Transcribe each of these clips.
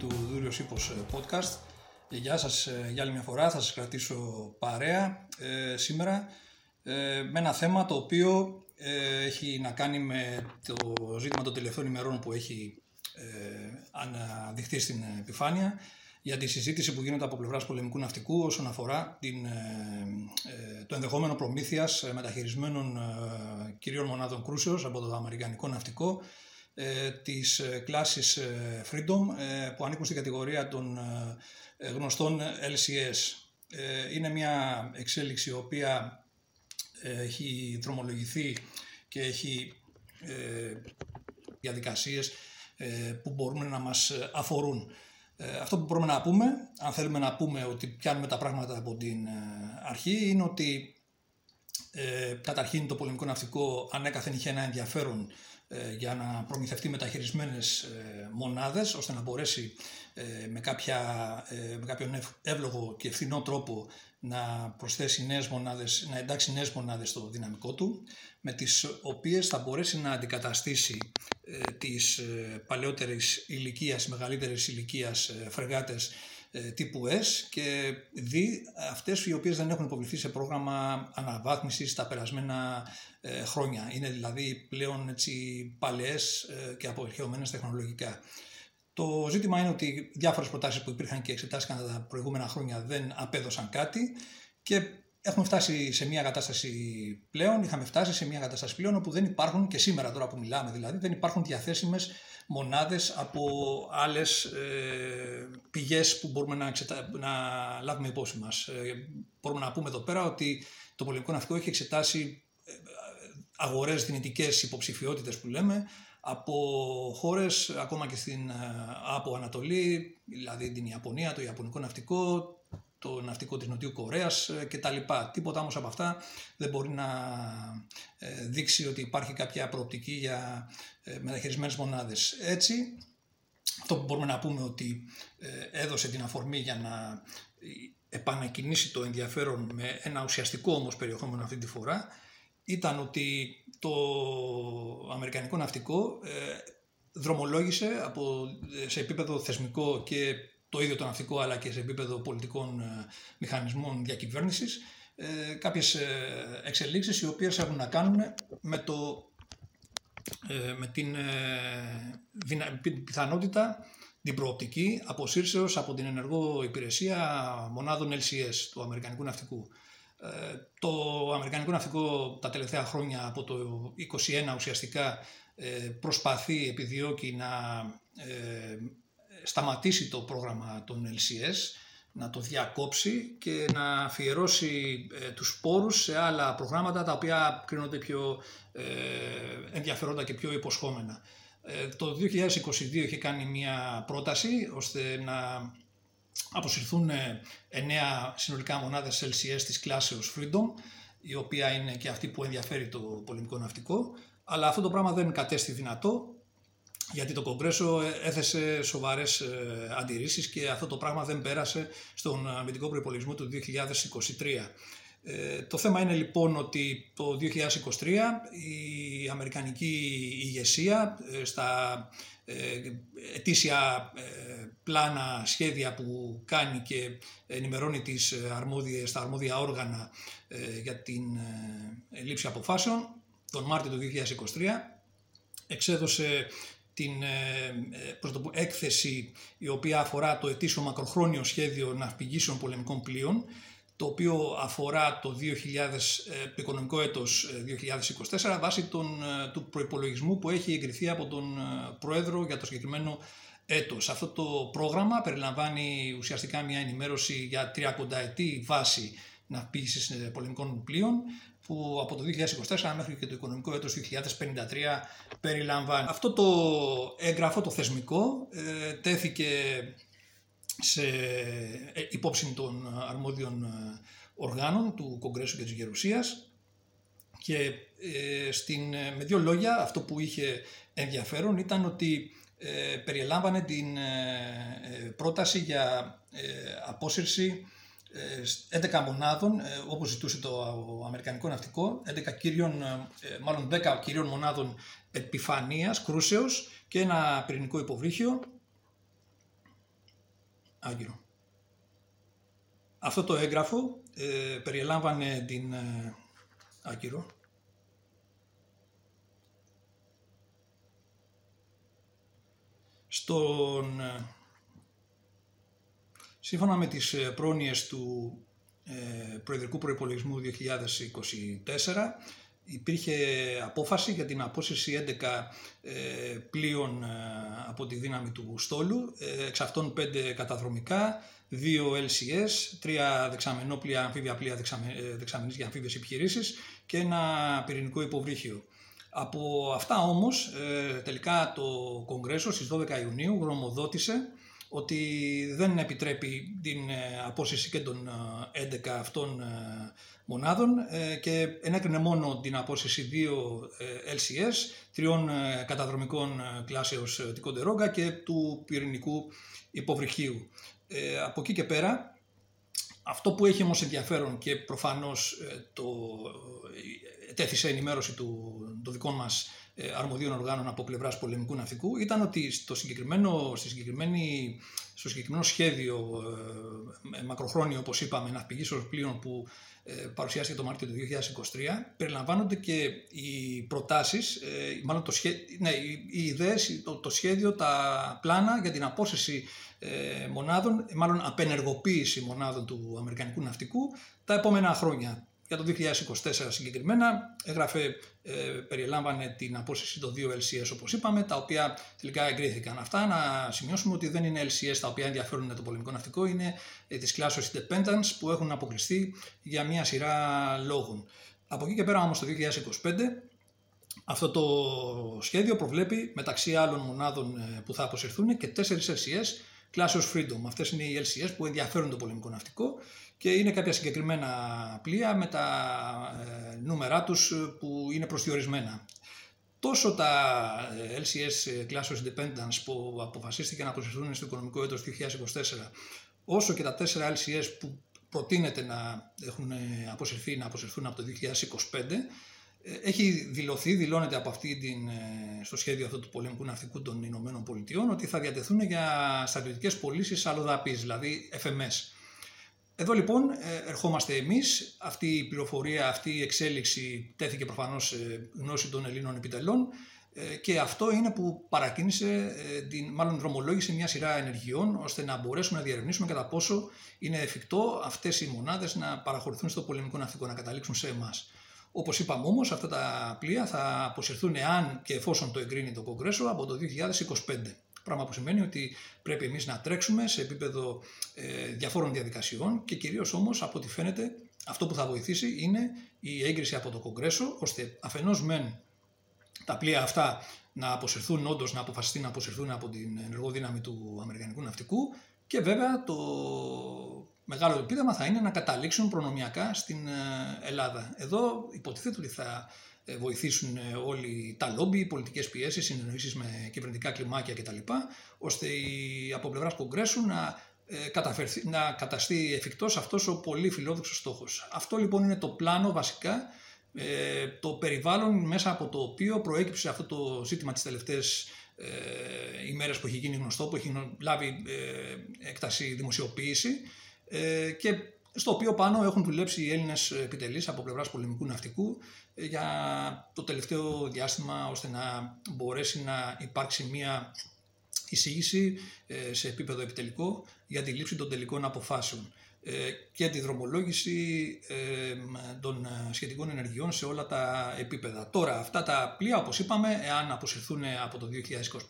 αγαπητοί φίλοι του Δούριος Ήπος Podcast. Γεια σας για άλλη μια φορά, θα σας κρατήσω παρέα ε, σήμερα ε, με ένα θέμα το οποίο ε, έχει να κάνει με το ζήτημα των τελευταίων ημερών που έχει ε, αναδειχθεί στην επιφάνεια για τη συζήτηση που γίνεται από πλευράς πολεμικού ναυτικού όσον αφορά την, το ενδεχόμενο προμήθειας μεταχειρισμένων κυρίων μονάδων κρούσεως από το Αμερικανικό ναυτικό ε, της ε, κλάσης ε, Freedom που ανήκουν στην κατηγορία των γνωστών LCS. Είναι μια εξέλιξη η οποία έχει δρομολογηθεί και έχει διαδικασίες που μπορούν να μας αφορούν. Αυτό που μπορούμε να πούμε, αν θέλουμε να πούμε ότι πιάνουμε τα πράγματα από την αρχή, είναι ότι ε, καταρχήν το πολεμικό ναυτικό ανέκαθεν είχε ένα ενδιαφέρον ε, για να προμηθευτεί μεταχειρισμένες ε, μονάδες ώστε να μπορέσει ε, με, κάποια, με κάποιον εύλογο και ευθυνό τρόπο να προσθέσει νέες μονάδες, να εντάξει νέες μονάδες στο δυναμικό του με τις οποίες θα μπορέσει να αντικαταστήσει τις παλαιότερες ηλικίας, μεγαλύτερες ηλικίας φρεγάτες τύπου S και δι αυτές οι οποίες δεν έχουν υποβληθεί σε πρόγραμμα αναβάθμισης τα περασμένα ε, χρόνια. Είναι δηλαδή πλέον έτσι παλαιές ε, και αποχαιωμένες τεχνολογικά. Το ζήτημα είναι ότι διάφορες προτάσεις που υπήρχαν και εξετάστηκαν τα προηγούμενα χρόνια δεν απέδωσαν κάτι και έχουμε φτάσει σε μια κατάσταση πλέον, είχαμε φτάσει σε μια κατάσταση πλέον όπου δεν υπάρχουν και σήμερα τώρα που μιλάμε δηλαδή, δεν υπάρχουν διαθέσιμες μονάδες από άλλες ε, πηγές που μπορούμε να, να λάβουμε υπόψη μας. Ε, μπορούμε να πούμε εδώ πέρα ότι το πολιτικό ναυτικό έχει εξετάσει αγορές δυνητικές υποψηφιότητες που λέμε από χώρες ακόμα και στην ε, από Ανατολή, δηλαδή την Ιαπωνία, το Ιαπωνικό ναυτικό, το ναυτικό της Νοτιού Κορέας ε, κτλ. Τίποτα όμως από αυτά δεν μπορεί να ε, δείξει ότι υπάρχει κάποια προοπτική για μεταχειρισμένες μονάδες. Έτσι, αυτό που μπορούμε να πούμε ότι έδωσε την αφορμή για να επανακινήσει το ενδιαφέρον με ένα ουσιαστικό όμως περιεχόμενο αυτή τη φορά ήταν ότι το Αμερικανικό ναυτικό ε, δρομολόγησε από, σε επίπεδο θεσμικό και το ίδιο το ναυτικό αλλά και σε επίπεδο πολιτικών ε, μηχανισμών διακυβέρνησης ε, κάποιες εξελίξεις οι οποίες έχουν να κάνουν με, το, με την πιθανότητα την προοπτική αποσύρσεως από την ενεργό υπηρεσία μονάδων LCS του Αμερικανικού Ναυτικού. Ε, το Αμερικανικό Ναυτικό τα τελευταία χρόνια από το 2021 ουσιαστικά ε, προσπαθεί, επιδιώκει να ε, σταματήσει το πρόγραμμα των LCS, να το διακόψει και να αφιερώσει τους πόρους σε άλλα προγράμματα τα οποία κρίνονται πιο ενδιαφερόντα και πιο υποσχόμενα. Το 2022 είχε κάνει μια πρόταση ώστε να αποσυρθούν ε, εννέα συνολικά μονάδες LCS της κλάσεως Freedom, η οποία είναι και αυτή που ενδιαφέρει το πολεμικό ναυτικό, αλλά αυτό το πράγμα δεν κατέστη δυνατό, γιατί το Κογκρέσο ε, έθεσε σοβαρές ε, αντιρρήσεις και αυτό το πράγμα δεν πέρασε στον αμυντικό προϋπολογισμό του 2023. το θέμα είναι λοιπόν ότι το 2023 η Αμερικανική ηγεσία στα ετήσια πλάνα, σχέδια που κάνει και ενημερώνει τις αρμόδιες, τα αρμόδια όργανα ε, για την ε, λήψη αποφάσεων. Τον Μάρτιο του 2023 εξέδωσε την ε, έκθεση η οποία αφορά το ετήσιο μακροχρόνιο σχέδιο ναυπηγήσεων πολεμικών πλοίων το οποίο αφορά το, 2000, το οικονομικό έτος 2024 βάσει τον, του προϋπολογισμού που έχει εγκριθεί από τον Πρόεδρο για το συγκεκριμένο έτος. Αυτό το πρόγραμμα περιλαμβάνει ουσιαστικά μια ενημέρωση για 30 ετή βάση ναυπήγησης πολεμικών πλοίων που από το 2024 μέχρι και το οικονομικό έτος 2053 περιλαμβάνει. Αυτό το έγγραφο, το θεσμικό, ε, τέθηκε σε ε, υπόψη των αρμόδιων ε, οργάνων του Κογκρέσου και της Γερουσίας και στην, με δύο λόγια αυτό που είχε ενδιαφέρον ήταν ότι ε, περιελάμβανε την ε, ε, πρόταση για απόσυρση 11 μονάδων, όπως ζητούσε το Αμερικανικό Ναυτικό, 11 κύριων, μάλλον 10 κύριων μονάδων επιφανείας, κρούσεως και ένα πυρηνικό υποβρύχιο Άγκυρο. Αυτό το έγγραφο ε, περιελάμβανε την ε, Άγκυρο. Στον, ε, σύμφωνα με τις ε, πρόνοιες του ε, Προεδρικού Προϋπολογισμού 2024, υπήρχε απόφαση για την απόσυρση 11 ε, πλοίων ε, από τη δύναμη του στόλου, ε, εξ αυτών 5 καταδρομικά, 2 LCS, 3 δεξαμενόπλια, αμφίβια πλοία δεξαμενής για αμφίβιες επιχειρήσεις και ένα πυρηνικό υποβρύχιο. Από αυτά όμως τελικά το Κογκρέσο στις 12 Ιουνίου γνωμοδότησε ότι δεν επιτρέπει την απόσυρση και των 11 αυτών μονάδων ε, και ενέκρινε μόνο την απόσυση δύο ε, LCS, τριών ε, καταδρομικών κλάσεως Τικοντερόγκα και του πυρηνικού υποβρυχίου. Από εκεί και πέρα, αυτό που έχει όμως ενδιαφέρον και προφανώς το τέθησε ενημέρωση του, των δικών μας αρμοδίων οργάνων από πλευράς πολεμικού ναυτικού ήταν ότι στο συγκεκριμένο, στη συγκεκριμένη, στο συγκεκριμένο σχέδιο μακροχρόνιο όπως είπαμε ναυπηγήσεως πλοίων που ε, παρουσιάστηκε το Μάρτιο του 2023, περιλαμβάνονται και οι προτάσεις, ε, μάλλον το σχέ... ναι, οι ιδέες, το, το σχέδιο, τα πλάνα για την απόσυση ε, μονάδων, μάλλον απενεργοποίηση μονάδων του Αμερικανικού ναυτικού τα επόμενα χρόνια για το 2024 συγκεκριμένα. Έγραφε, ε, περιελάμβανε την απόσυση των δύο LCS όπως είπαμε, τα οποία τελικά εγκρίθηκαν. Αυτά να σημειώσουμε ότι δεν είναι LCS τα οποία ενδιαφέρουν το πολεμικό ναυτικό, είναι ε, της κλάσης Independence που έχουν αποκλειστεί για μια σειρά λόγων. Από εκεί και πέρα όμως το 2025 αυτό το σχέδιο προβλέπει μεταξύ άλλων μονάδων ε, που θα αποσυρθούν και τέσσερις LCS κλάσεως Freedom. Αυτές είναι οι LCS που ενδιαφέρουν το πολεμικό ναυτικό και είναι κάποια συγκεκριμένα πλοία με τα ε, νούμερά τους που είναι προσδιορισμένα. Τόσο τα ε, LCS Class Independence που αποφασίστηκαν να αποσυρθούν στο οικονομικό έτος 2024, όσο και τα 4 LCS που προτείνεται να έχουν αποσυρθεί, να αποσυρθούν από το 2025, ε, έχει δηλωθεί, δηλώνεται από αυτή την, στο σχέδιο αυτού του πολεμικού ναυτικού των Ηνωμένων Πολιτειών ότι θα διατεθούν για στρατιωτικές πωλήσεις αλλοδαπής, δηλαδή FMS. Εδώ λοιπόν ε, ερχόμαστε εμείς, αυτή η πληροφορία, αυτή η εξέλιξη τέθηκε προφανώς σε γνώση των Ελλήνων επιτελών ε, και αυτό είναι που παρακίνησε, ε, την, μάλλον δρομολόγησε μια σειρά ενεργειών ώστε να μπορέσουμε να διαρευνήσουμε κατά πόσο είναι εφικτό αυτές οι μονάδες να παραχωρηθούν στο πολεμικό ναυτικό, να καταλήξουν σε εμάς. Όπως είπαμε όμως, αυτά τα πλοία θα αποσυρθούν εάν και εφόσον το εγκρίνει το Κογκρέσο από το 2025. Πράγμα που σημαίνει ότι πρέπει εμείς να τρέξουμε σε επίπεδο ε, διαφόρων διαδικασιών και κυρίως όμως από ό,τι φαίνεται αυτό που θα βοηθήσει είναι η έγκριση από το Κογκρέσο ώστε αφενός μεν τα πλοία αυτά να αποσυρθούν όντως, να αποφασιστεί να αποσυρθούν από την ενεργό δύναμη του Αμερικανικού ναυτικού και βέβαια το μεγάλο επίδεμα θα είναι να καταλήξουν προνομιακά στην ε, Ελλάδα. Εδώ υποτίθεται ότι θα ε, βοηθήσουν ε, όλοι τα λόμπι, οι πολιτικές πιέσεις, συνεννοήσεις με κυβερνητικά κλιμάκια κτλ. ώστε η, από πλευράς Κογκρέσου να, ε, να καταστεί εφικτός αυτός ο πολύ φιλόδοξος στόχος. Αυτό λοιπόν είναι το πλάνο βασικά, ε, το περιβάλλον μέσα από το οποίο προέκυψε αυτό το ζήτημα τις τελευταίες ε, ημέρες που έχει γίνει γνωστό, που έχει λάβει ε, έκταση δημοσιοποίηση ε, και στο οποίο πάνω έχουν δουλέψει οι Έλληνες επιτελείς από πλευράς πολεμικού ναυτικού ε, για το τελευταίο διάστημα ώστε να μπορέσει να υπάρξει μια εισήγηση ε, σε επίπεδο επιτελικό για τη λήψη των τελικών αποφάσεων. Ε, και τη δρομολόγηση ε, των ε, σχετικών ενεργειών σε όλα τα επίπεδα. Τώρα, αυτά τα πλοία, όπως είπαμε, εάν αποσυρθούν από το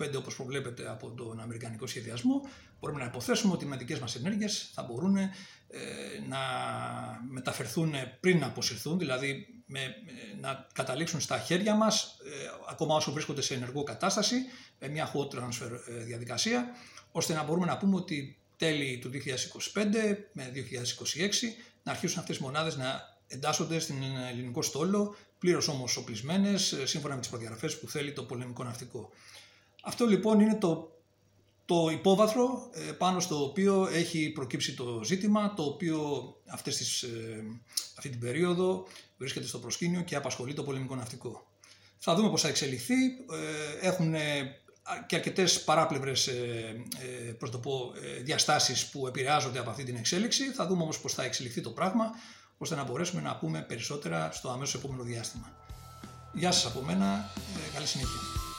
2025, όπως προβλέπεται από τον Αμερικανικό σχεδιασμό, μπορούμε να υποθέσουμε ότι με δικές μας ενέργειες θα μπορούν να μεταφερθούν πριν να αποσυρθούν, δηλαδή με, να καταλήξουν στα χέρια μας, ακόμα όσο βρίσκονται σε ενεργό κατάσταση, με μια hot transfer διαδικασία, ώστε να μπορούμε να πούμε ότι τέλη του 2025 με 2026 να αρχίσουν αυτές οι μονάδες να εντάσσονται στην ελληνικό στόλο, πλήρως όμως οπλισμένες, σύμφωνα με τις προδιαγραφές που θέλει το πολεμικό ναυτικό. Αυτό λοιπόν είναι το, το υπόβαθρο ε, πάνω στο οποίο έχει προκύψει το ζήτημα, το οποίο αυτές τις, ε, αυτή την περίοδο βρίσκεται στο προσκήνιο και απασχολεί το πολεμικό ναυτικό. Θα δούμε πώς θα εξελιχθεί. Ε, έχουν και αρκετές παράπλευρες ε, ε, ε, διαστάσεις που επηρεάζονται από αυτή την εξέλιξη. Θα δούμε όμως πώς θα εξελιχθεί το πράγμα, ώστε να μπορέσουμε να πούμε περισσότερα στο αμέσως επόμενο διάστημα. Γεια σας από μένα, καλή συνέχεια.